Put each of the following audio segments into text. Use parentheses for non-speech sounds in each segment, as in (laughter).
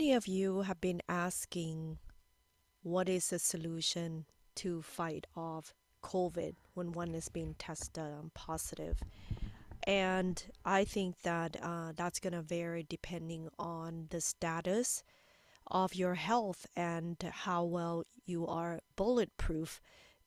Many of you have been asking what is the solution to fight off COVID when one is being tested um, positive. And I think that uh, that's going to vary depending on the status of your health and how well you are bulletproof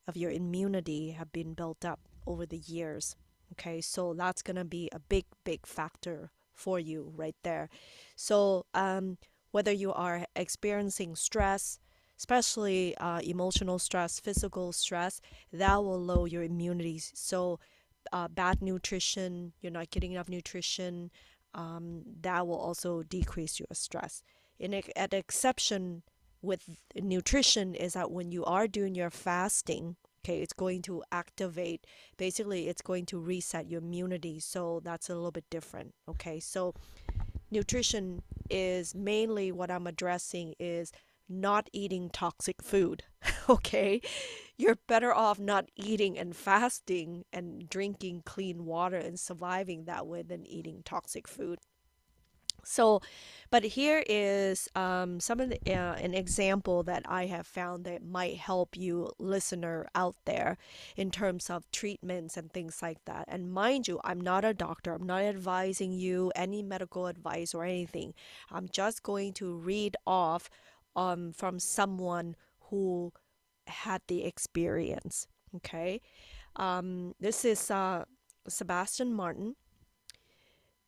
of your immunity have been built up over the years. Okay, so that's going to be a big, big factor for you right there. So, um, whether you are experiencing stress, especially uh, emotional stress, physical stress, that will lower your immunity. So, uh, bad nutrition, you're not getting enough nutrition, um, that will also decrease your stress. In an exception with nutrition is that when you are doing your fasting, okay, it's going to activate. Basically, it's going to reset your immunity. So that's a little bit different. Okay, so nutrition is mainly what I'm addressing is not eating toxic food. (laughs) okay? You're better off not eating and fasting and drinking clean water and surviving that way than eating toxic food. So, but here is um, some of the, uh, an example that I have found that might help you, listener out there, in terms of treatments and things like that. And mind you, I'm not a doctor. I'm not advising you any medical advice or anything. I'm just going to read off um, from someone who had the experience. Okay, um, this is uh, Sebastian Martin.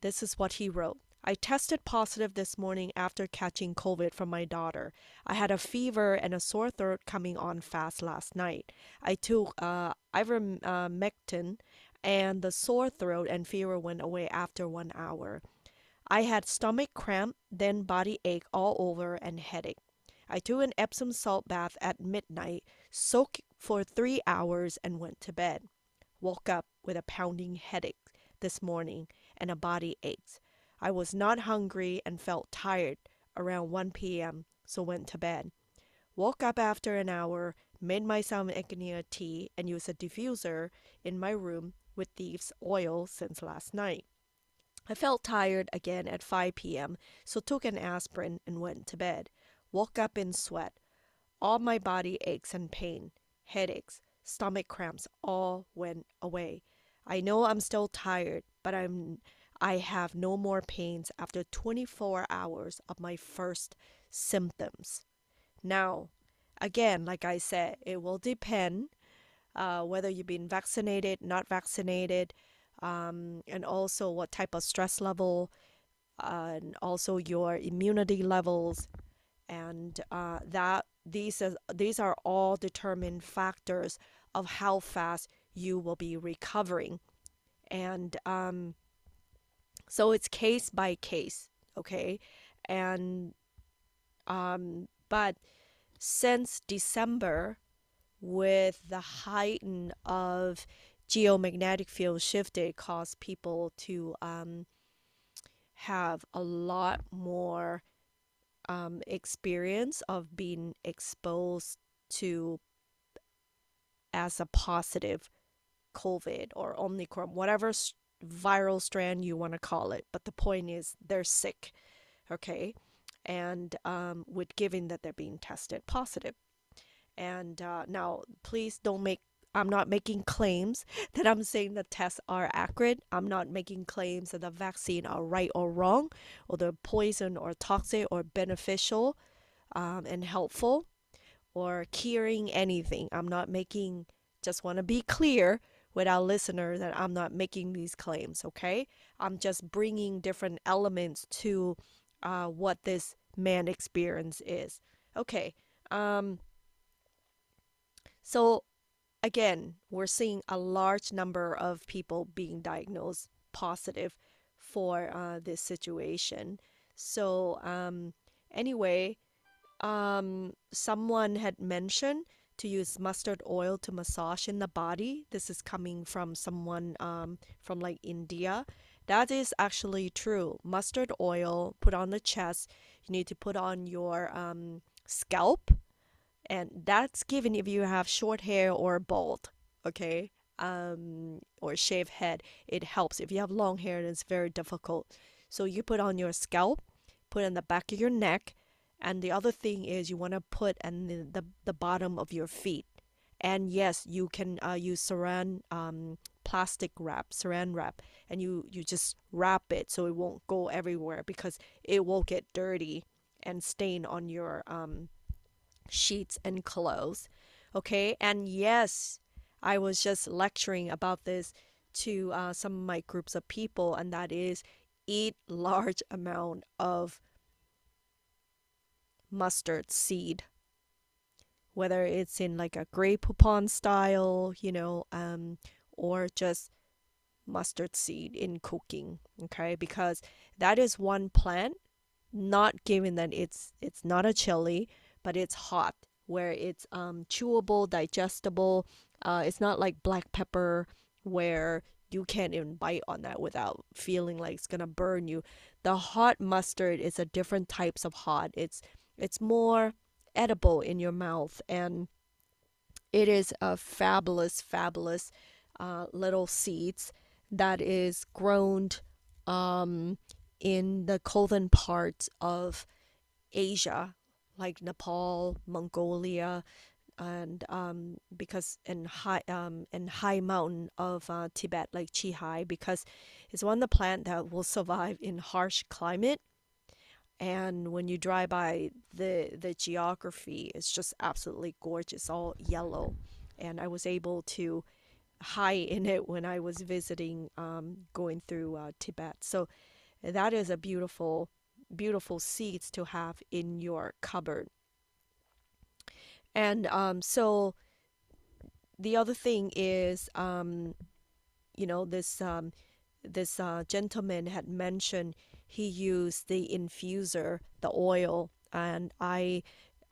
This is what he wrote. I tested positive this morning after catching COVID from my daughter. I had a fever and a sore throat coming on fast last night. I took uh, ivermectin and the sore throat and fever went away after one hour. I had stomach cramp, then body ache all over and headache. I took an Epsom salt bath at midnight, soaked for three hours, and went to bed. Woke up with a pounding headache this morning and a body aches. I was not hungry and felt tired around 1 p.m., so went to bed. Woke up after an hour, made myself an tea, and used a diffuser in my room with thieves' oil since last night. I felt tired again at 5 p.m., so took an aspirin and went to bed. Woke up in sweat. All my body aches and pain, headaches, stomach cramps all went away. I know I'm still tired, but I'm I have no more pains after 24 hours of my first symptoms. Now, again, like I said, it will depend uh, whether you've been vaccinated, not vaccinated, um, and also what type of stress level, uh, and also your immunity levels, and uh, that these are, these are all determined factors of how fast you will be recovering, and um, so it's case by case, okay? And um but since December with the heighten of geomagnetic field shift it caused people to um, have a lot more um, experience of being exposed to as a positive COVID or Omicron, whatever viral strand you want to call it. But the point is, they're sick, okay? And um, with given that they're being tested positive. And uh, now, please don't make I'm not making claims (laughs) that I'm saying the tests are accurate. I'm not making claims that the vaccine are right or wrong, or the poison or toxic or beneficial um, and helpful, or curing anything. I'm not making. Just want to be clear with our listener that I'm not making these claims, okay? I'm just bringing different elements to uh, what this man experience is. Okay. Um, so again, we're seeing a large number of people being diagnosed positive for uh, this situation. So um, anyway, um, someone had mentioned to use mustard oil to massage in the body. This is coming from someone um, from like India. That is actually true. Mustard oil put on the chest. You need to put on your um, scalp, and that's given if you have short hair or bald. Okay, um, or shaved head. It helps. If you have long hair, it's very difficult. So you put on your scalp put on the back of your neck. And the other thing is you want to put in the, the, the bottom of your feet. And yes, you can uh, use saran um, plastic wrap, saran wrap, and you, you just wrap it so it won't go everywhere because it will get dirty and stain on your um, sheets and clothes. Okay, and yes, I was just lecturing about this to uh, some of my groups of people, and that is eat large amount of mustard seed whether it's in like a Grey Poupon style you know um, or just mustard seed in cooking okay because that is one plant not given that it's it's not a chili but it's hot where it's um, chewable digestible uh, it's not like black pepper where you can't even bite on that without feeling like it's gonna burn you. The hot mustard is a different types of hot. It's it's more edible in your mouth and it is a fabulous, fabulous uh, little seeds that is grown um, in the colder parts of Asia, like Nepal, Mongolia, and um, because in high um, in high mountain of uh, Tibet, like Qinghai, because it's one of the plant that will survive in harsh climate. And when you drive by the the geography, it's just absolutely gorgeous, all yellow. And I was able to hide in it when I was visiting, um, going through uh, Tibet. So that is a beautiful, beautiful seeds to have in your cupboard. And um, so the other thing is, um, you know, this um, this uh, gentleman had mentioned he used the infuser, the oil, and I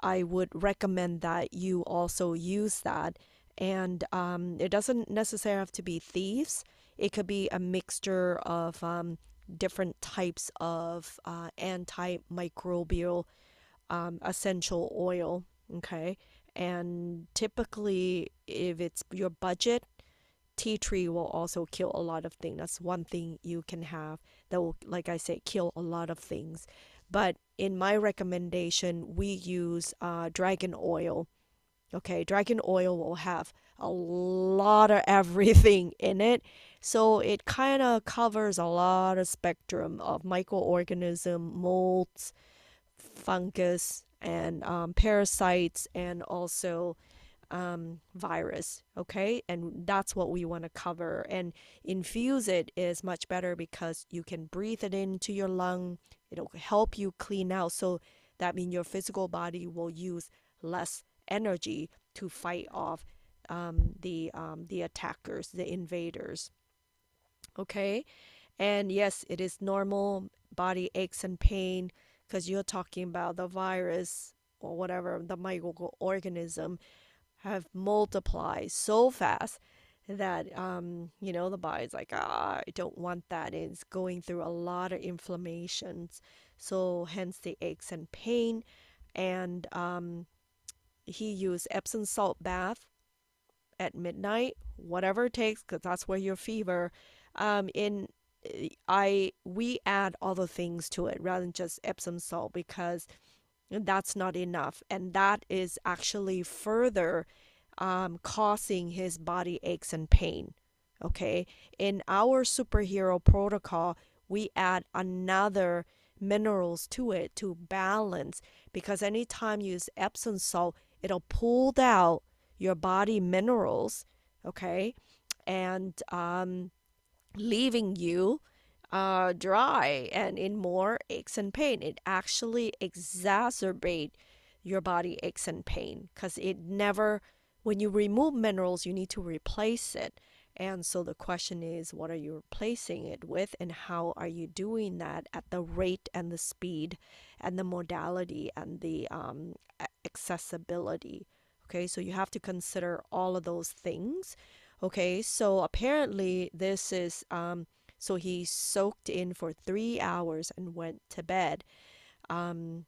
I would recommend that you also use that. And um, it doesn't necessarily have to be thieves. It could be a mixture of um, different types of uh, antimicrobial um, essential oil. Okay, and typically if it's your budget tea tree will also kill a lot of things that's one thing you can have that will like i said kill a lot of things. But in my recommendation we use uh, dragon oil. Okay dragon oil will have a lot of (laughs) everything in it. So it kind of covers a lot of spectrum of microorganism molds fungus and um, parasites and also um, virus. Okay, and that's what we want to cover. And infuse it is much better because you can breathe it into your lung. It'll help you clean out. So that means your physical body will use less energy to fight off um, the um, the attackers, the invaders. Okay, and yes, it is normal body aches and pain because you're talking about the virus or whatever the microorganism have multiplied so fast that um, you know the body's like ah I don't want that and it's going through a lot of inflammations. So hence the aches and pain. And um, he used Epsom salt bath at midnight whatever it takes because that's where your fever um, in I we add other things to it rather than just Epsom salt because that's not enough, and that is actually further um, causing his body aches and pain. Okay, in our superhero protocol, we add another minerals to it to balance because anytime you use Epsom salt, it'll pull out your body minerals. Okay, and um, leaving you uh, dry and in more aches and pain. It actually exacerbate your body aches and pain because it never, when you remove minerals, you need to replace it. And so the question is, what are you replacing it with, and how are you doing that at the rate and the speed, and the modality and the um, accessibility? Okay, so you have to consider all of those things Okay, so apparently this is um, so he soaked in for three hours and went to bed. Um,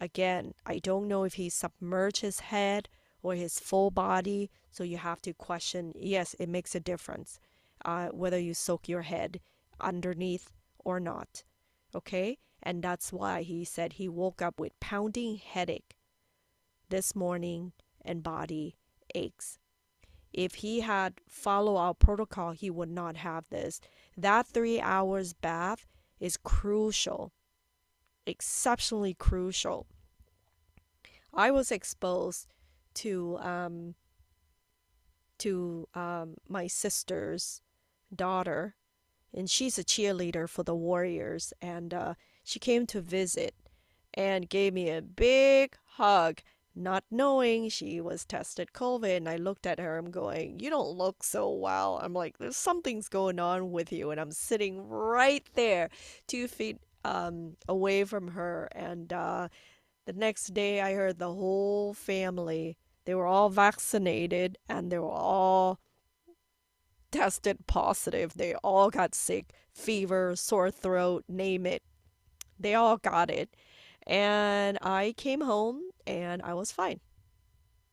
again, I don't know if he submerged his head or his full body, so you have to question. Yes, it makes a difference uh, whether you soak your head underneath or not. Okay, And that's why he said he woke up with pounding headache this morning and body aches. If he had followed our protocol, he would not have this. That three hours bath is crucial, exceptionally crucial. I was exposed to um, to um, my sister's daughter, and she's a cheerleader for the Warriors, and uh, she came to visit and gave me a big hug not knowing she was tested COVID. And I looked at her, I'm going, You don't look so well. I'm like, There's something's going on with you. And I'm sitting right there, two feet um, away from her. And uh, the next day, I heard the whole family, they were all vaccinated and they were all tested positive. They all got sick, fever, sore throat, name it. They all got it. And I came home and I was fine.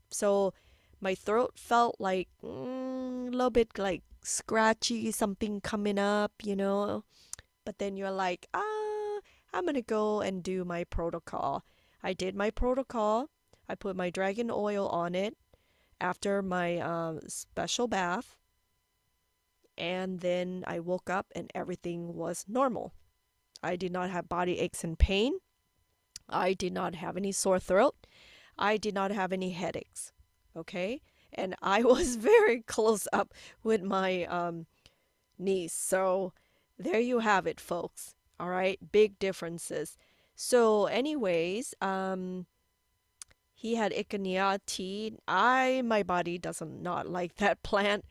So my throat felt like mm, a little bit like scratchy, something coming up, you know. But then you're like, ah, I'm gonna go and do my protocol. I did my protocol. I put my dragon oil on it after my um, special bath. And then I woke up and everything was normal. I did not have body aches and pain. I did not have any sore throat. I did not have any headaches. Okay. And I (laughs) was very close up with my um, niece. So there you have it, folks. All right. Big differences. So, anyways, um, he had Echinacea tea. I, my body doesn't not like (laughs) that plant.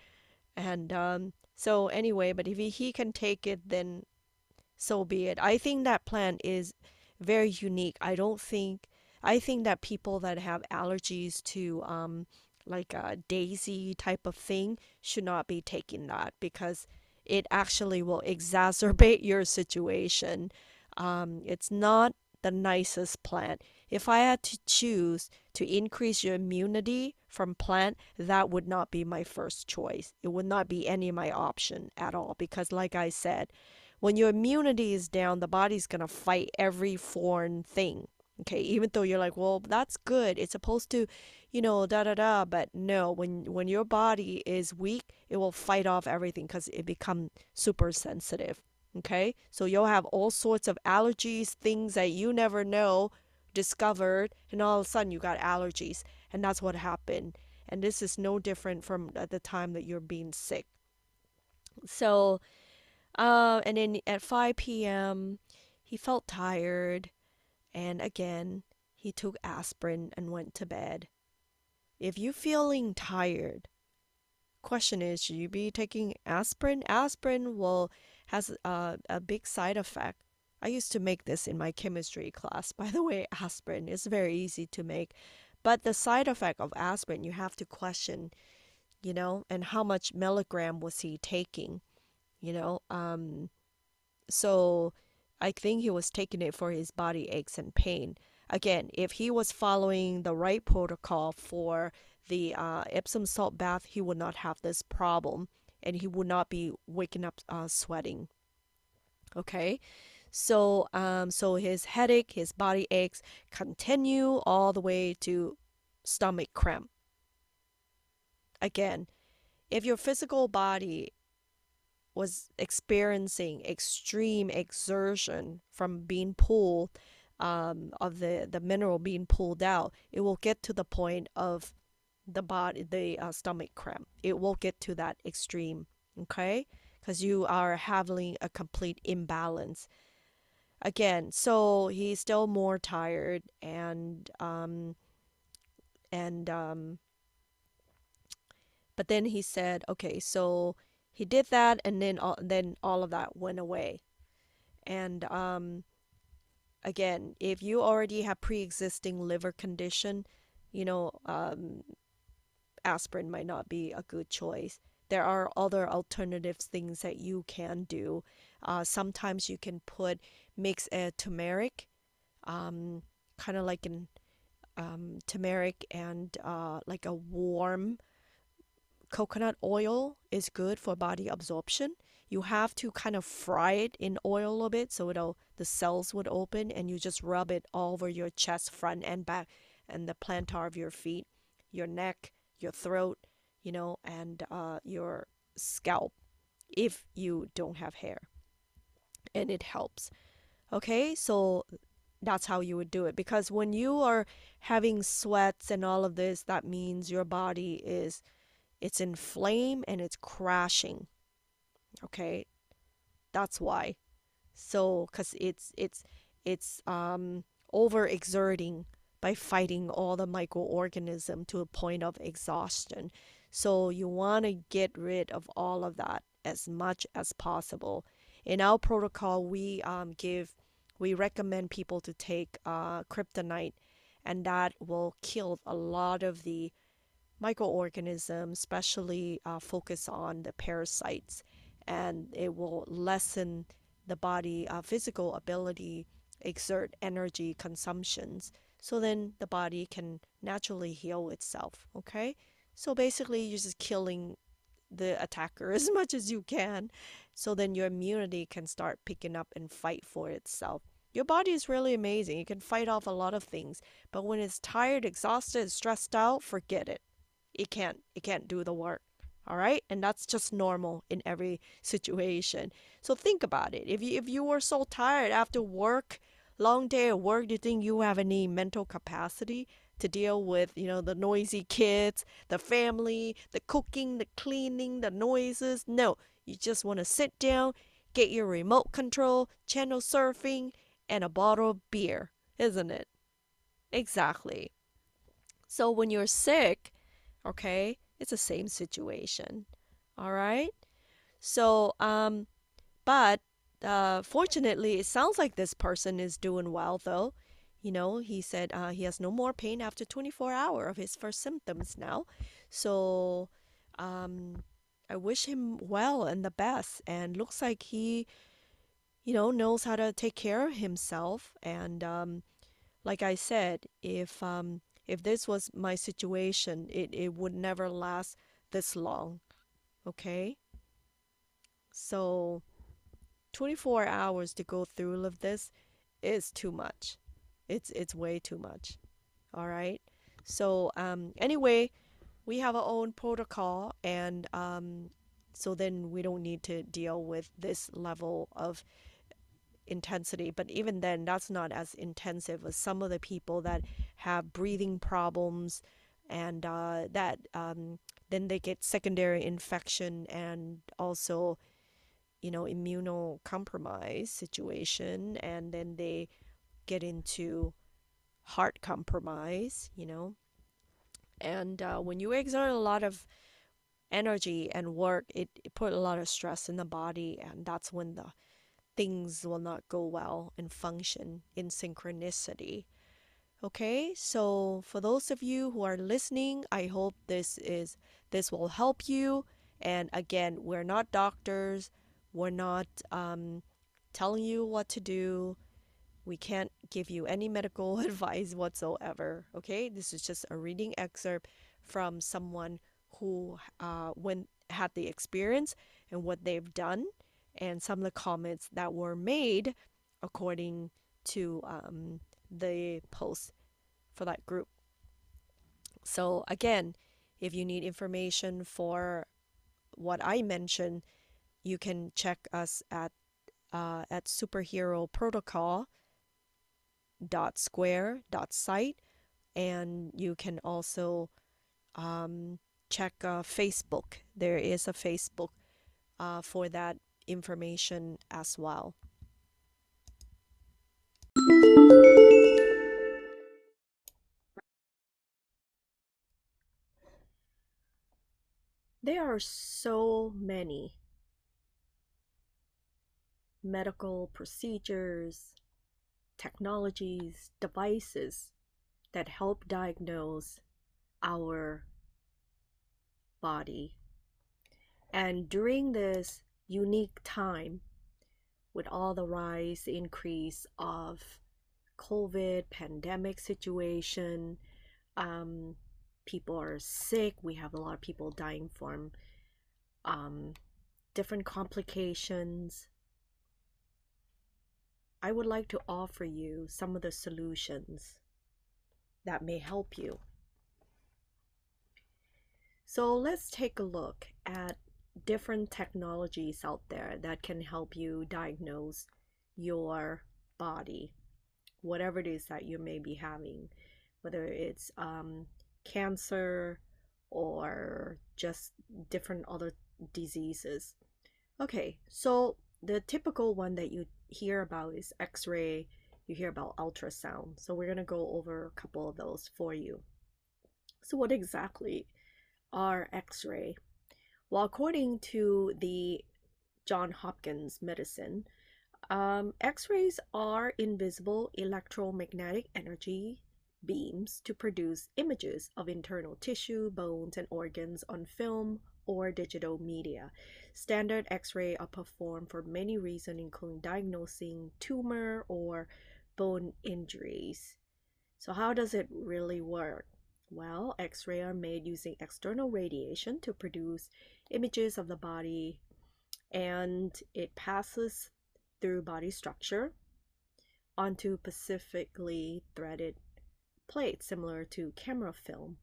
And um, so, anyway, but if he, he can take it, then so be it. I think that plant is very unique. I don't think I think that people that have allergies to um, like a daisy type of thing should not be taking that because it actually will exacerbate your situation. Um, it's not the nicest plant. If I had to choose to increase your immunity from plant, that would not be my first choice. It would not be any of my option at all because like I said, when your immunity is down, the body's going to fight every foreign thing. Okay, even though you're like, well, that's good. It's supposed to, you know, da da da. But no, when when your body is weak, it will fight off everything because it become super sensitive. Okay, so you'll have all sorts of allergies, things that you never know discovered, and all of a sudden you got allergies, and that's what happened. And this is no different from at the time that you're being sick. So uh, and then at 5 p.m., he felt tired, and again, he took aspirin and went to bed. If you're feeling tired, question is, should you be taking aspirin? Aspirin will has a, a big side effect. I used to make this in my chemistry class. (laughs) By the way, aspirin is very easy to make, but the side effect of aspirin you have to question, you know, and how much milligram was he taking? You know um so i think he was taking it for his body aches and pain. Again if he was following the right protocol for the uh, epsom salt bath he would not have this problem and he would not be waking up uh, sweating. Okay? So um so his headache his body aches continue all the way to stomach cramp. Again if your physical body was experiencing extreme exertion from being pulled um, of the, the mineral being pulled out, it will get to the point of the body, the uh, stomach cramp. It will get to that extreme, okay? Because you are having a complete imbalance. Again, so he's still more tired and um, and um, but then he said, okay, so he did that and then all, then all of that went away. And um, again if you already have pre-existing liver condition you know um, aspirin might not be a good choice. There are other alternative things that you can do. Uh, sometimes you can put mix a turmeric um, kind of like an um, turmeric and uh, like a warm coconut oil is good for body absorption. you have to kind of fry it in oil a bit so it'll the cells would open and you just rub it all over your chest front and back and the plantar of your feet your neck your throat you know and uh, your scalp if you don't have hair and it helps okay so that's how you would do it because when you are having sweats and all of this that means your body is it's inflamed and it's crashing okay? That's why. So cuz it's it's it's um overexerting by fighting all the microorganism to a point of exhaustion. So you want to get rid of all of that as much as possible. In our protocol we um, give we recommend people to take uh, kryptonite and that will kill a lot of the microorganisms especially uh, focus on the parasites and it will lessen the body uh, physical ability exert energy consumptions so then the body can naturally heal itself okay? So basically you're just killing the attacker (laughs) as much as you can so then your immunity can start picking up and fight for itself. Your body is really amazing. It can fight off a lot of things but when it's tired exhausted stressed out forget it it can't it can't do the work all right? And that's just normal in every situation. So think about it. If you if you were so tired after work long day at work do you think you have any mental capacity to deal with you know the noisy kids the family the cooking the cleaning the noises? No. You just want to sit down get your remote control channel surfing and a bottle of beer isn't it? Exactly. So when you're sick okay it's the same situation. All right. So, um, but uh, fortunately, it sounds like this person is doing well, though. You know, he said uh, he has no more pain after 24 hour of his first symptoms now. So, um, I wish him well and the best. And looks like he, you know, knows how to take care of himself. And um, like I said, if um, if this was my situation, it, it would never last this long. Okay? So 24 hours to go through of this is too much. It's it's way too much. All right? So um anyway, we have our own protocol and um so then we don't need to deal with this level of intensity but even then that's not as intensive as some of the people that have breathing problems and uh, that um, then they get secondary infection and also you know immunocompromised situation and then they get into heart compromise you know? And uh, when you exert a lot of energy and work it, it put a lot of stress in the body and that's when the things will not go well and function in synchronicity. Okay, so for those of you who are listening, I hope this is this will help you. And again, we're not doctors. We're not um, telling you what to do. We can't give you any medical (laughs) advice whatsoever. Okay, this is just a reading excerpt from someone who uh, had the experience and what they've done and some of the comments that were made according to um, the post for that group. So again, if you need information for what I mentioned, you can check us at uh, at superhero protocol dot square dot site and you can also um, check uh, Facebook. There is a Facebook uh, for that information as well. There are so many medical procedures, technologies, devices that help diagnose our body. And during this unique time with all the rise increase of covid pandemic situation. Um, people are sick. We have a lot of people dying from um, different complications, I would like to offer you some of the solutions that may help you. So let's take a look at different technologies out there that can help you diagnose your body, whatever it is that you may be having, whether it's um, cancer or just different other diseases. Okay, so the typical one that you hear about is x ray, you hear about ultrasound. So we're going to go over a couple of those for you. So, what exactly are x ray? Well, according to the John Hopkins Medicine, um, x rays are invisible electromagnetic energy beams to produce images of internal tissue, bones, and organs on film or digital media. Standard x-ray are performed for many reasons including diagnosing tumor or bone injuries. So how does it really work? Well, x-ray are made using external radiation to produce images of the body and it passes through body structure onto specifically threaded plates similar to camera film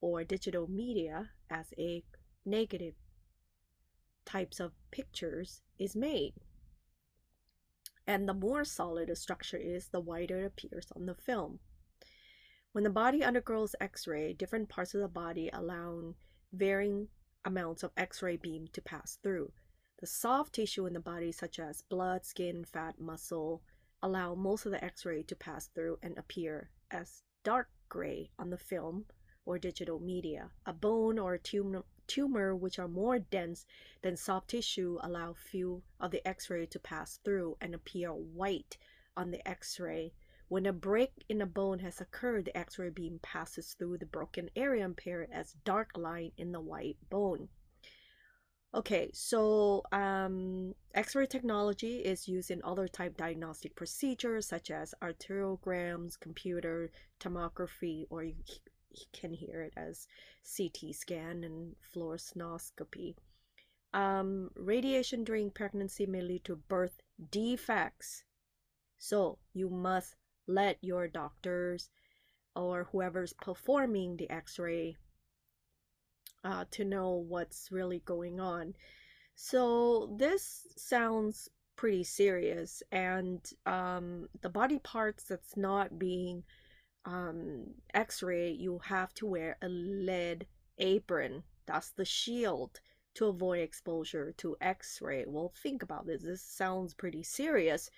or digital media as a negative types of pictures is made. And the more solid a structure is, the wider it appears on the film. When the body undergoes X-ray, different parts of the body allow varying amounts of X-ray beam to pass through. The soft tissue in the body, such as blood, skin, fat, muscle, allow most of the X-ray to pass through and appear as dark gray on the film or digital media. A bone or a tumor, tumor which are more dense than soft tissue allow few of the x-ray to pass through and appear white on the x-ray. When a break in a bone has occurred, the x-ray beam passes through the broken area and appear as dark line in the white bone. Okay, so um, X-ray technology is used in other type diagnostic procedures such as arteriograms, computer tomography, or you can hear it as CT scan and fluoroscopy. Um, radiation during pregnancy may lead to birth defects. So you must let your doctors or whoever's performing the x-ray uh, to know what's really going on. So this sounds pretty serious and um, the body parts that's not being um, x-ray you have to wear a lead apron. That's the shield to avoid exposure to x-ray. Well think about this. This sounds pretty serious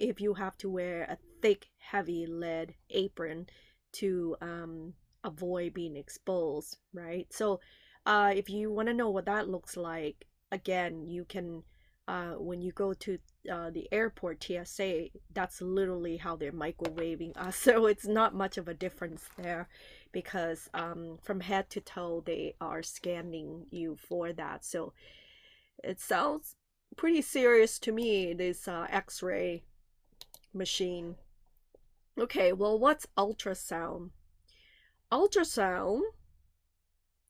if you have to wear a thick heavy lead apron to um, avoid being exposed right so uh, if you want to know what that looks like again you can uh, when you go to uh, the airport TSA, that's literally how they're microwaving us. (laughs) So it's not much of a difference there because um, from head to toe, they are scanning you for that. So it sounds pretty serious to me, this uh, x ray machine. Okay, well, what's ultrasound? Ultrasound,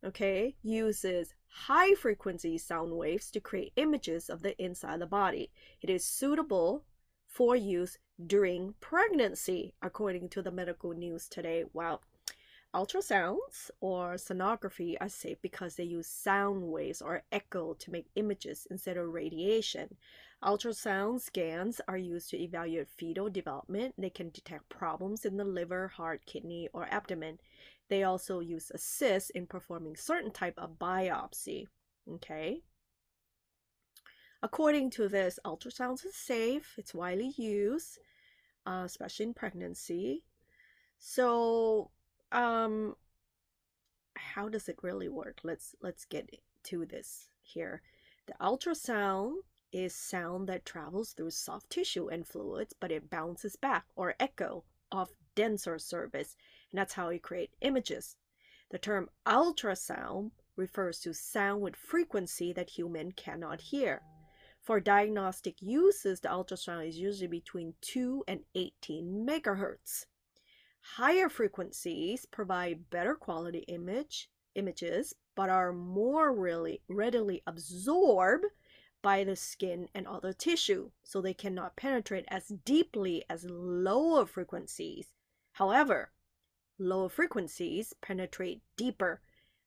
okay, uses high frequency sound waves to create images of the inside of the body. It is suitable for use during pregnancy, according to the medical news today. Wow. Ultrasounds or sonography are safe because they use sound waves or echo to make images instead of radiation. Ultrasound scans are used to evaluate fetal development. They can detect problems in the liver, heart, kidney, or abdomen. They also use assist in performing certain type of biopsy. Okay. According to this, ultrasound is safe. It's widely used, uh, especially in pregnancy. So, um, how does it really work? Let's let's get to this here. The ultrasound is sound that travels through soft tissue and fluids, but it bounces back or echo off denser surface and that's how we create images. The term ultrasound refers to sound with frequency that human cannot hear. For diagnostic uses, the ultrasound is usually between 2 and 18 megahertz. Higher frequencies provide better quality image images, but are more really readily absorbed by the skin and other tissue, so they cannot penetrate as deeply as lower frequencies. However, lower frequencies penetrate deeper,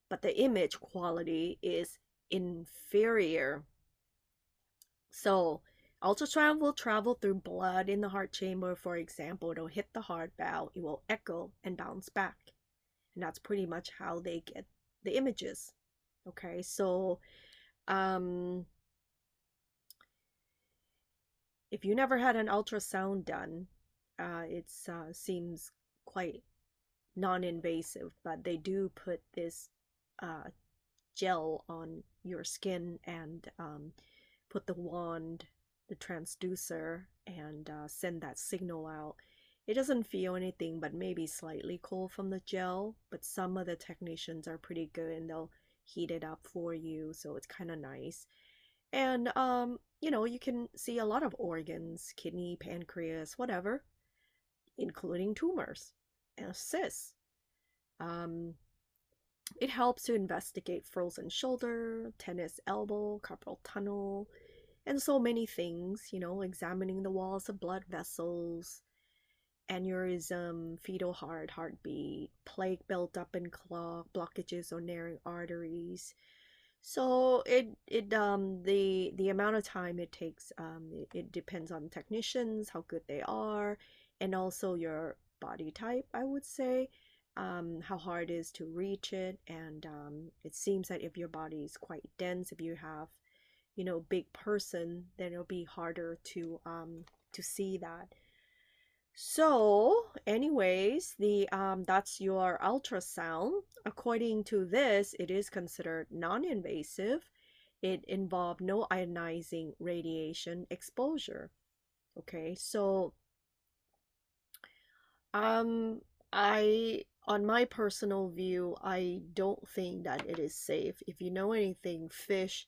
but the image quality is inferior. So, ultrasound will travel through blood in the heart chamber, for example. It'll hit the heart valve, it will echo and bounce back. And that's pretty much how they get the images. Okay, so um, if you never had an ultrasound done, uh, it uh, seems quite non-invasive, but they do put this uh, gel on your skin and um, put the wand, the transducer, and uh, send that signal out. It doesn't feel anything but maybe slightly cold from the gel, but some of the technicians are pretty good and they'll heat it up for you, so it's kind of nice. And, um, you know, you can see a lot of organs, kidney, pancreas, whatever, including tumors and cysts. Um, it helps to investigate frozen shoulder, tennis elbow, carpal tunnel, and so many things, you know, examining the walls of blood vessels, aneurysm, fetal heart, heartbeat, plaque built up in clot, blockages or narrowing arteries. So it it um the the amount of time it takes um it, it depends on technicians, how good they are, and also your body type, I would say. Um, how hard it is to reach it, and um, it seems that if your body is quite dense, if you have, you know, big person, then it'll be harder to um to see that. So, anyways, the um, that's your ultrasound. According to this, it is considered non-invasive. It involved no ionizing radiation exposure. Okay, so um, I on my personal view, I don't think that it is safe. If you know anything, fish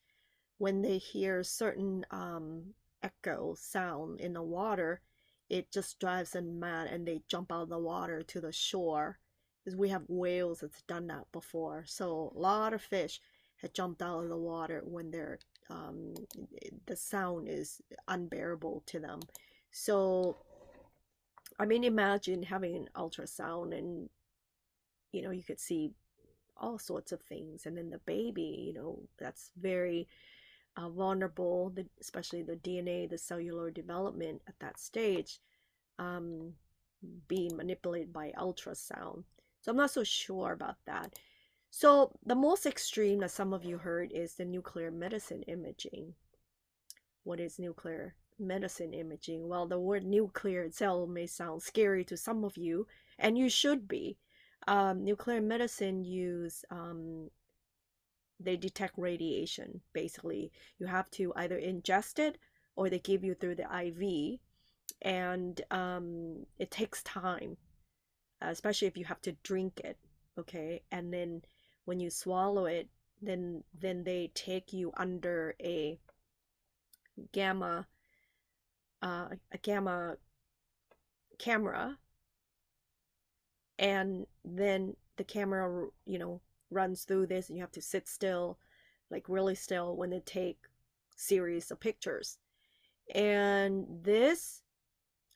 when they hear certain um, echo sound in the water it just drives them mad and they jump out of the water to the shore because we have whales that's done that before. So a lot of fish have jumped out of the water when they're um, the sound is unbearable to them. So i mean imagine having an ultrasound and you know you could see all sorts of things. And then the baby you know that's very uh, vulnerable, the, especially the DNA, the cellular development at that stage, um, being manipulated by ultrasound. So I'm not so sure about that. So the most extreme that some of you heard is the nuclear medicine imaging. What is nuclear medicine imaging? Well, the word nuclear itself may sound scary to some of you, and you should be. Um, nuclear medicine use um, they detect radiation basically. You have to either ingest it or they give you through the iv and um, it takes time especially if you have to drink it okay? And then when you swallow it then then they take you under a gamma uh, a gamma camera and then the camera you know runs through this and you have to sit still like really still when they take series of pictures. And this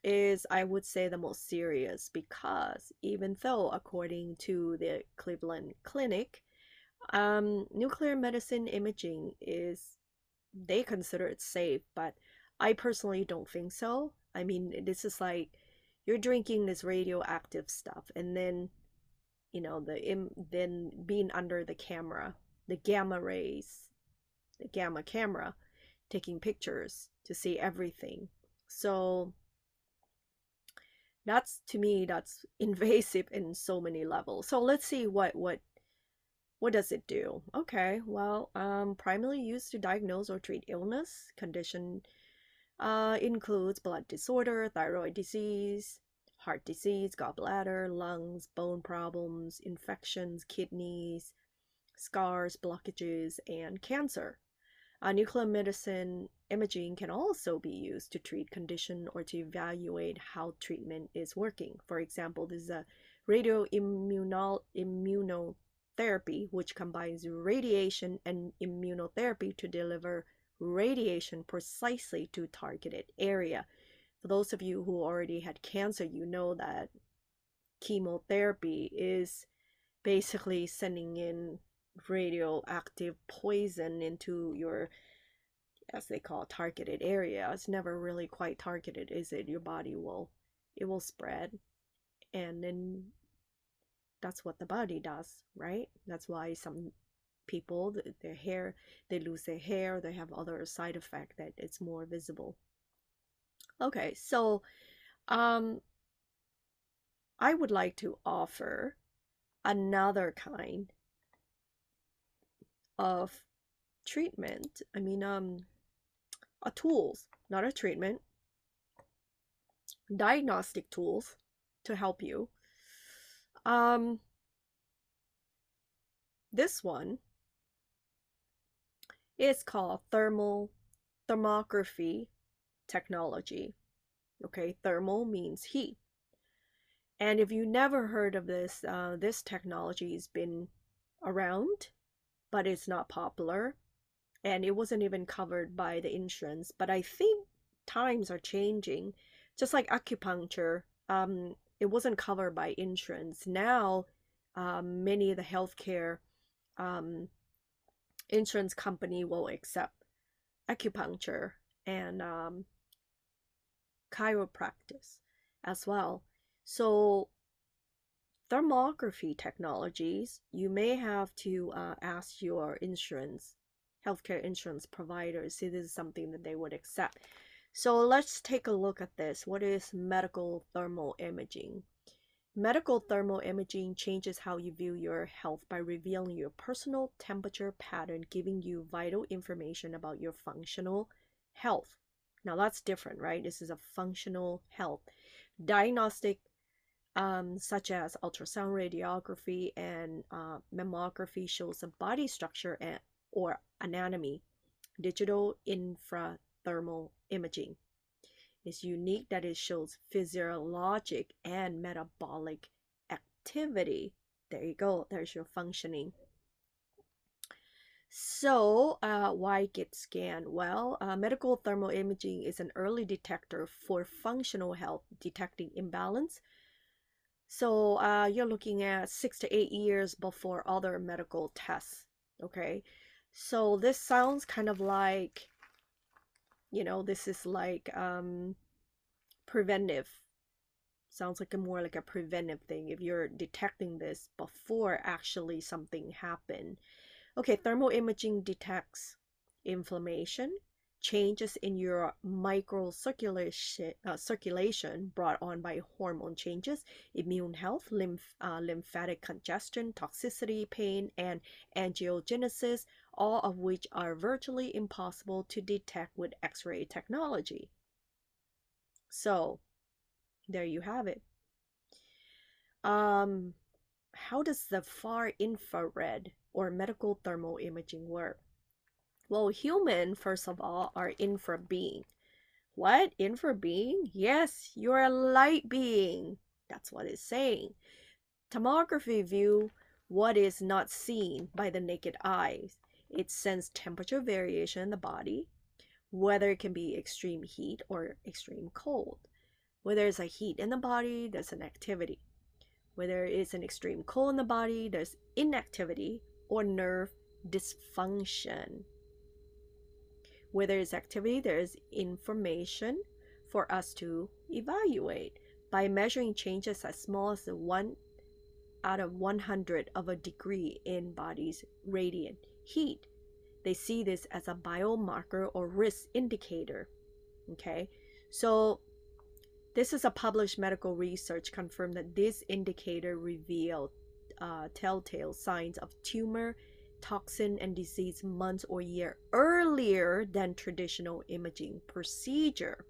is i would say the most serious because even though according to the cleveland clinic um, nuclear medicine imaging is they consider it safe but i personally don't think so. I mean this is like you're drinking this radioactive stuff and then you know the Im, then being under the camera the gamma rays the gamma camera taking pictures to see everything. So that's to me that's (laughs) invasive in so many levels. So let's see what what what does it do? Okay well um primarily used to diagnose or treat illness. Condition uh includes blood disorder thyroid disease heart disease, gallbladder, lungs, bone problems, infections, kidneys, scars, blockages, and cancer. Uh, nuclear medicine imaging can also be used to treat condition or to evaluate how treatment is working. For example, this is a radioimmunotherapy, which combines radiation and immunotherapy to deliver radiation precisely to targeted area. For those of you who already had cancer, you know that chemotherapy is basically sending in radioactive poison into your as they call it, targeted area. It's never really quite targeted, is it? Your body will it will spread and then that's what the body does, right? That's why some people their hair they lose their hair, they have other side effect that it's more visible. Okay, so um I would like to offer another kind of treatment. I mean, um, a tools, not a treatment, diagnostic tools to help you. Um, this one is called thermal thermography technology. Okay, thermal means heat. And if you never heard of this, uh, this technology has been around, but it's not popular. And it wasn't even covered by the insurance. But I think times are changing. Just like acupuncture, um, it wasn't covered by insurance. Now, um, many of the healthcare um, insurance company will accept acupuncture and chiropractic as well. So thermography technologies, you may have to uh, ask your insurance, healthcare insurance providers, see this is something that they would accept. So let's take a look at this. What is medical thermal imaging? Medical thermal imaging changes how you view your health by revealing your personal temperature pattern, giving you vital information about your functional health. Now that's different, right? This is a functional health. Diagnostic um, such as ultrasound radiography and uh, mammography shows the body structure and, or anatomy. Digital infrared thermal imaging is unique that it shows physiologic and metabolic activity. There you go. There's your functioning. So, uh, why get scanned? Well, uh, medical thermal imaging is an early detector for functional health, detecting imbalance, so uh, you're looking at six to eight years before other medical tests. Okay. So this sounds kind of like, you know, this is like um, preventive. Sounds like a more like a preventive thing if you're detecting this before actually something happened. Okay, thermal imaging detects inflammation, changes in your microcirculation uh, circulation brought on by hormone changes, immune health, lymph, uh, lymphatic congestion, toxicity, pain, and angiogenesis, all of which are virtually impossible to detect with X-ray technology. So, there you have it. Um, how does the far infrared or medical thermal imaging work? Well, human, first of all, are infra being. What? Infra being? Yes, you're a light being. That's what it's saying. Thermography view what is not seen by the naked eyes. It sends temperature variation in the body, whether it can be extreme heat or extreme cold. Whether it's a heat in the body, there's an activity. Whether it's an extreme cold in the body, there's inactivity or nerve dysfunction where there is activity, there is information for us to evaluate by measuring changes as small as 1 out of 100 of a degree in body's radiant heat. They see this as a biomarker or risk indicator. Okay, so this is a published medical research confirmed that this indicator revealed uh, telltale signs of tumor toxin and disease months or year earlier than traditional imaging procedure.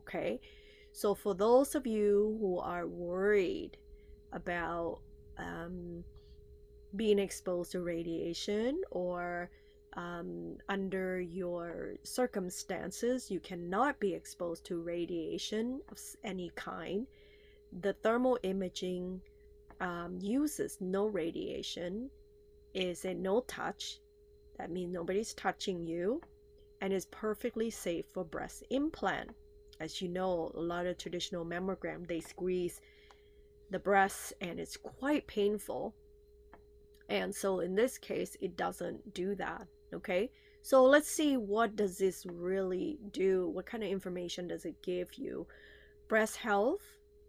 Okay, so for those of you who are worried about um, being exposed to radiation or um, under your circumstances, you cannot be exposed to radiation of any kind. The thermal imaging um, uses no radiation is a no touch. That means nobody's touching you. and is perfectly safe for breast implant. As you know, a lot of traditional mammogram they squeeze the breast and it's quite painful. And so in this case, it doesn't do that. Okay. So let's see what does this really do? What kind of information does it give you? Breast health,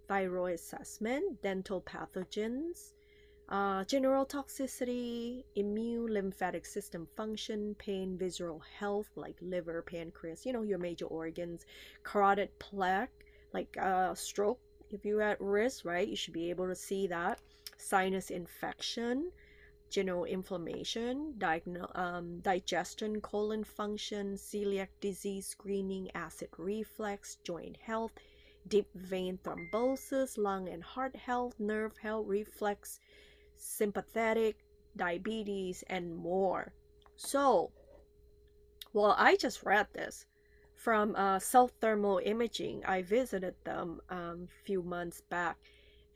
thyroid assessment, dental pathogens, uh, general toxicity, immune lymphatic system function, pain, visceral health like liver, pancreas, you know, your major organs, carotid plaque like uh, stroke. If you're at risk, right, you should be able to see that. Sinus infection, general inflammation, diagno- um, digestion, colon function, celiac disease screening, acid reflux, joint health, deep vein thrombosis, lung and heart health, nerve health, reflex, sympathetic, diabetes, and more. So, well, I just read this from uh, South Thermal Imaging. I visited them a um, few months back,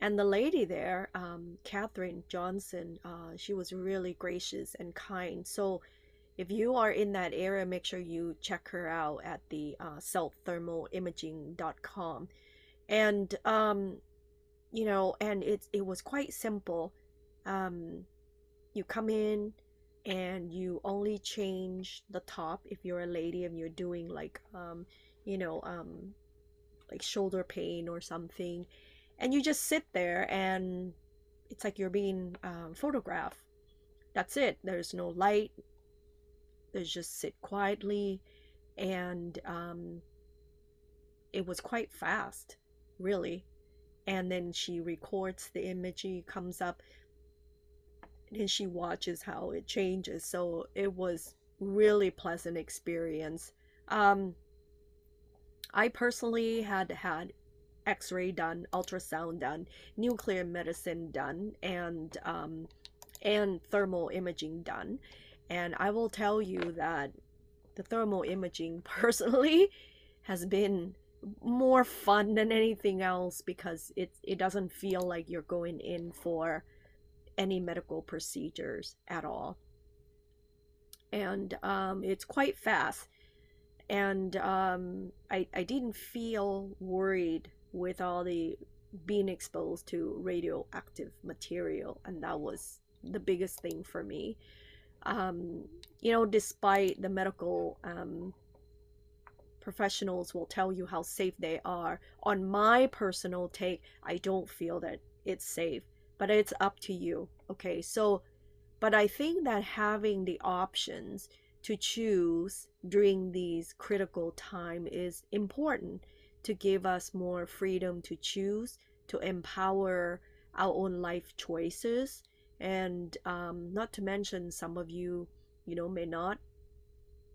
and the lady there, um, Catherine Johnson, uh, she was really gracious and kind. So, if you are in that area, make sure you check her out at the uh, souththermalimaging.com. And um, you know, and it it was quite simple. Um, you come in and you only change the top if you're a lady and you're doing like um, you know um, like shoulder pain or something, and you just sit there and it's like you're being um, photographed. That's it. There's no light, there's just sit quietly and um, it was quite fast really. And then she records the image comes up and she watches how it changes. So it was really pleasant experience. Um, i personally had had x-ray done ultrasound done nuclear medicine done and um, and thermal imaging done and I will tell you that the thermal imaging (laughs) personally has been more fun than anything else because it it doesn't feel like you're going in for any medical procedures at all. And um, it's quite fast. And um, I, I didn't feel worried with all the being exposed to radioactive material. And that was the biggest thing for me um, you know, despite the medical um, professionals will tell you how safe they are, on my personal take, I don't feel that it's safe, but it's up to you. Okay, so, but I think that having the options to choose during these critical time is important to give us more freedom to choose to empower our own life choices and um, not to mention some of you you know may not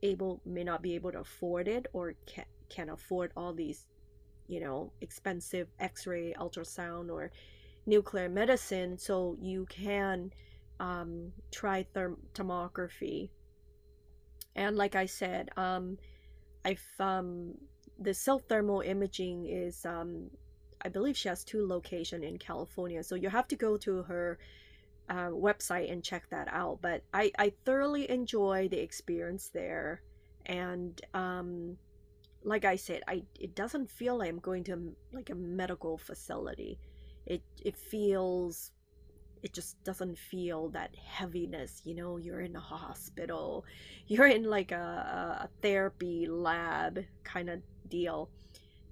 able may not be able to afford it or can, can afford all these you know expensive x-ray ultrasound or nuclear medicine. So you can um, try therm- tomography. And like i said um, um, the self thermal imaging is um, i believe she has two locations in california. So you have to go to her uh, website and check that out. But I, I thoroughly enjoy the experience there. And um, like I said, I it doesn't feel like I'm going to like a medical facility. It it feels it just doesn't feel that heaviness you know you're in a hospital (laughs) you're in like a, a therapy lab kind of deal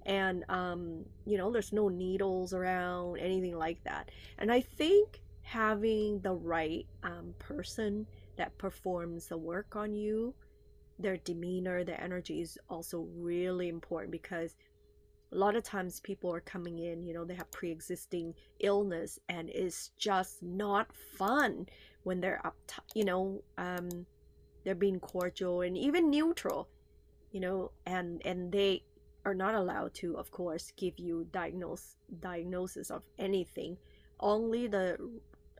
and um, you know there's no needles around anything like that and i think having the right um, person that performs the work on you their demeanor their energy is also really important because a lot of times people are coming in you know they have pre-existing illness and it's just not fun when they're up t- you know um they're being cordial and even neutral you know and and they are not allowed to of course give you diagnose diagnosis of anything. Only the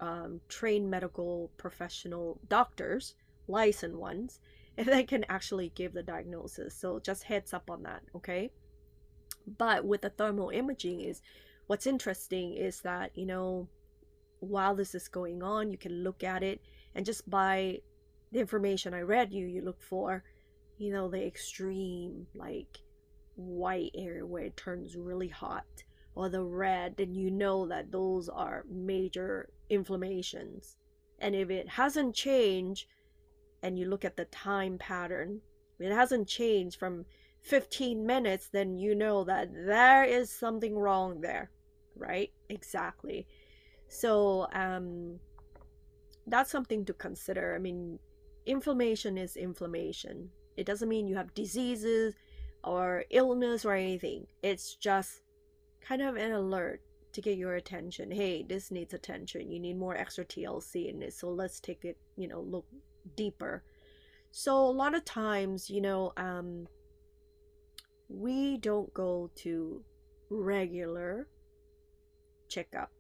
um, trained medical professional doctors, licensed ones, (laughs) if they can actually give the diagnosis. So just heads up on that, okay? But with the thermal imaging is what's interesting is that, you know, while this is going on, you can look at it and just by the information I read you, you look for you know, the extreme, like white area where it turns really hot, or the red, then you know that those are major inflammations. And if it hasn't changed, and you look at the time pattern, it hasn't changed from 15 minutes, then you know that there is something wrong there, right? Exactly. So, um, that's something to consider. I mean, inflammation is inflammation. It doesn't mean you have diseases or illness or anything. It's just kind of an alert to get your attention. Hey, this needs attention. You need more extra TLC in it. So let's take it, you know, look deeper. So a lot of times, you know, um, we don't go to regular checkup.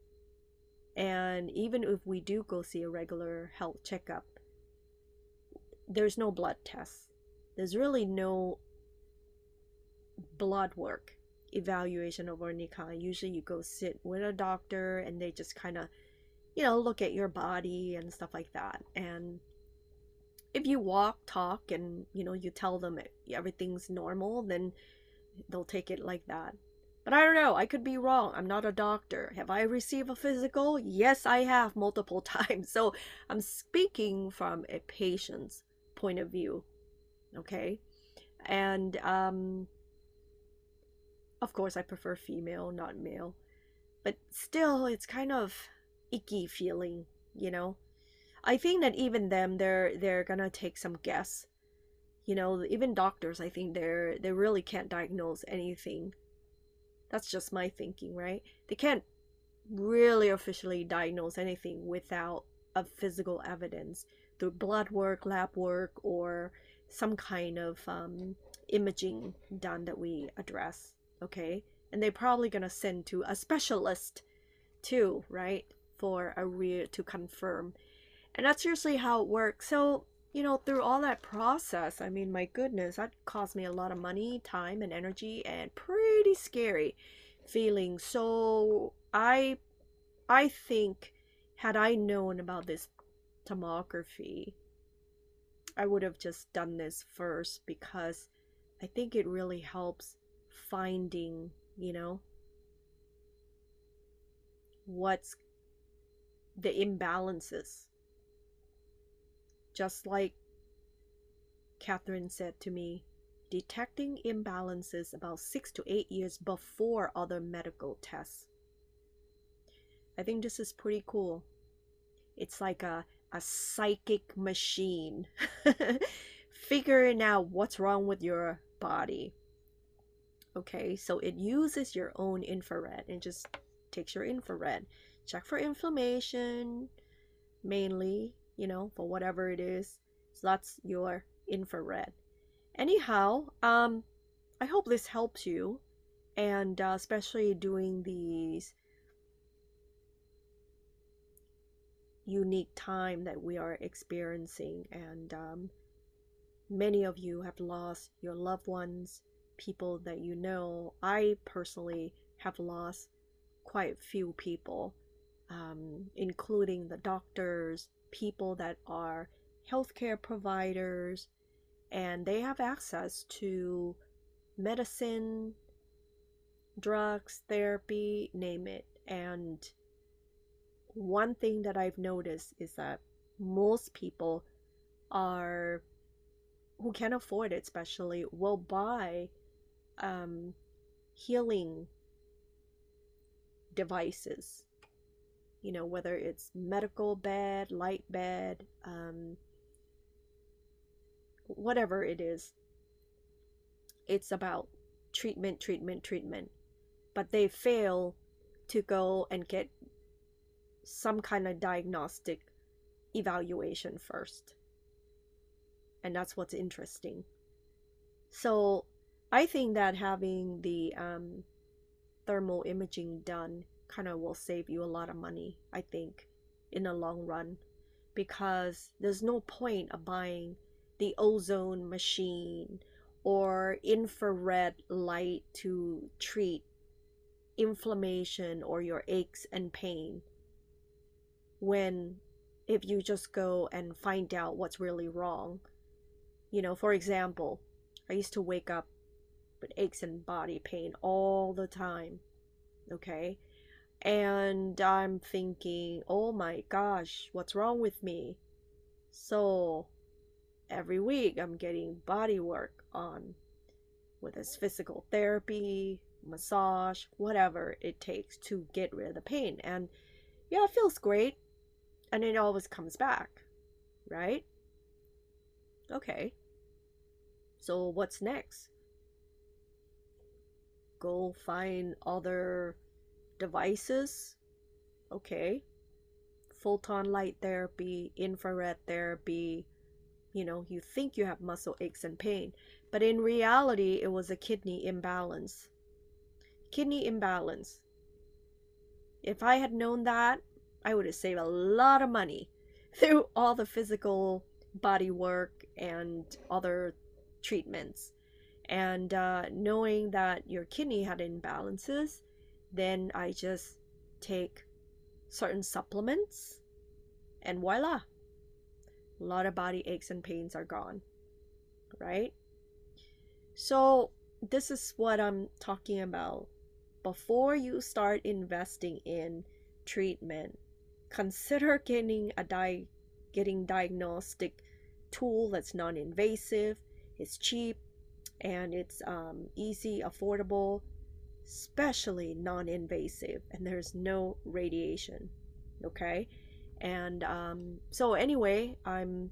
And even if we do go see a regular health checkup, there's no blood tests. There's really no blood work evaluation of any kind. Usually you go sit with a doctor and they just kind of, you know, look at your body and stuff like that. And if you walk, talk, and, you know, you tell them everything's normal, then they'll take it like that. But I don't know, I could be wrong. I'm not a doctor. Have I received a physical? Yes, I have (laughs) multiple times. So I'm speaking from a patient's point of view. Okay? And um of course I prefer female, not male. But still it's kind of icky feeling, you know. I think that even them they're they're gonna take some guess. You know, even doctors I think they're they really can't diagnose anything. That's just my thinking, right? They can't really officially diagnose anything without a physical evidence through blood work, lab work, or some kind of um, imaging done that we address. Okay, and they're probably gonna send to a specialist too, right, for a real to confirm, and that's usually how it works. So you know, through all that process, I mean, my goodness, that cost me a lot of money, time, and energy, and pretty scary feeling. So I, I think, had I known about this thermography, I would have just done this first because I think it really helps finding, you know, what's the imbalances. Just like Catherine said to me, detecting imbalances about six to eight years before other medical tests. I think this is pretty cool. It's like a a psychic machine (laughs) figuring out what's wrong with your body. Okay, so it uses your own infrared and just takes your infrared. Check for inflammation, mainly, you know, for whatever it is. So that's your infrared. Anyhow, um, I hope this helps you, and uh, especially doing these unique time that we are experiencing and um, many of you have lost your loved ones people that you know. I personally have lost quite few people um, including the doctors people that are healthcare providers and they have access to medicine drugs therapy name it. And one thing that I've noticed is that most people are who can afford it especially will buy um, healing devices you know whether it's medical bed light bed um, whatever it is it's about treatment treatment treatment but they fail to go and get some kind of diagnostic evaluation first. And that's what's interesting. So I think that having the um, thermal imaging done kind of will save you a lot of money, I think, in the long run. Because there's no point of buying the ozone machine or infrared light to treat inflammation or your aches and pain when if you just go and find out what's really wrong you know, for example, I used to wake up aches and body pain all the time. Okay? And I'm thinking, oh my gosh, what's wrong with me? So every week I'm getting body work on with this physical therapy, massage, whatever it takes to get rid of the pain. And yeah, it feels great. And it always comes back, right? Okay. So what's next? Go find other devices. Okay. Photon light therapy, infrared therapy. You know, you think you have muscle aches and pain, but in reality, it was a kidney imbalance. Kidney imbalance. If I had known that, I would have saved a lot of money (laughs) through all the physical body work and other treatments. And uh, knowing that your kidney had imbalances, then I just take certain supplements and voila, a lot of body aches and pains are gone, right? So, this is what I'm talking about. Before you start investing in treatment, consider getting a di- getting diagnostic tool that's non-invasive, it's cheap, and it's um, easy, affordable, especially non-invasive, and there's no radiation. Okay, and um, so anyway, I'm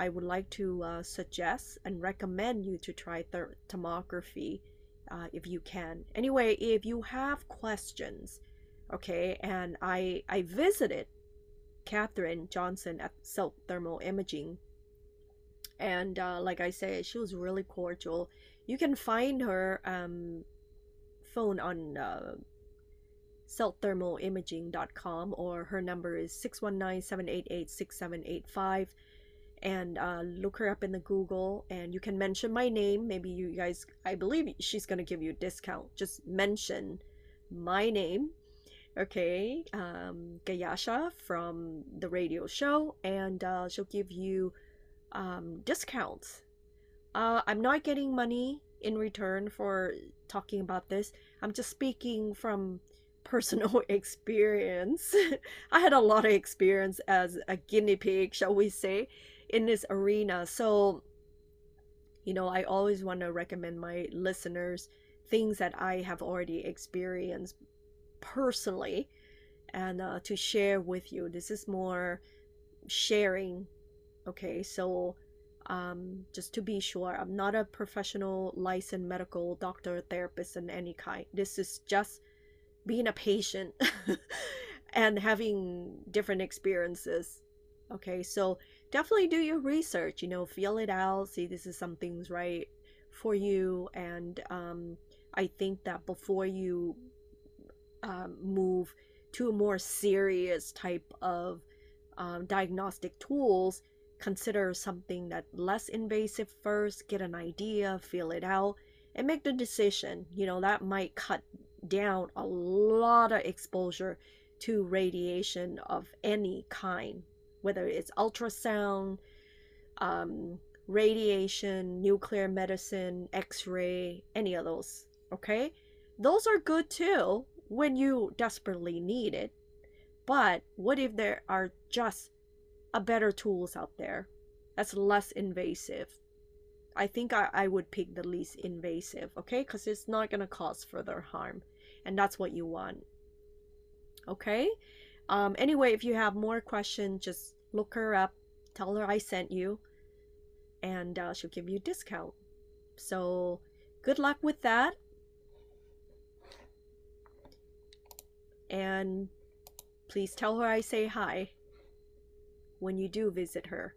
I would like to uh, suggest and recommend you to try th- tomography uh, if you can. Anyway, if you have questions, okay, and I I visited Catherine Johnson at Self Thermal Imaging, and uh, like I said, she was really cordial. You can find her um, phone on uh, silkthermalimaging.com or her number is 619-788-6785 and uh, look her up in the Google and you can mention my name. Maybe you guys, I believe she's going to give you a discount. Just mention my name. Okay, um, Gayasha from the radio show, and uh, she'll give you um, discounts. Uh, I'm not getting money in return for talking about this. I'm just speaking from (laughs) personal (laughs) experience. (laughs) I had a lot of experience as a guinea pig, shall we say, in this arena. So, you know, I always want to recommend my listeners things that I have already experienced personally and uh, to share with you. This is more sharing. Okay, so um, just to be sure, I'm not a professional licensed medical doctor, therapist, in any kind. This is just being a patient (laughs) and having different experiences. Okay, so definitely do your research, you know, feel it out, see this is something's right for you. And um, I think that before you um, move to a more serious type of um, diagnostic tools, consider something that less invasive first, get an idea, feel it out, and make the decision. You know, that might cut down a lot of exposure to radiation of any kind, whether it's ultrasound, um, radiation, nuclear medicine, x ray, any of those. Okay? Those are good too when you desperately need it. But what if there are just a better tools out there that's less invasive? I think I, I would pick the least invasive, okay? Because it's not going to cause further harm and that's what you want okay um, anyway if you have more questions just look her up tell her i sent you and uh, she'll give you a discount so good luck with that and please tell her i say hi when you do visit her.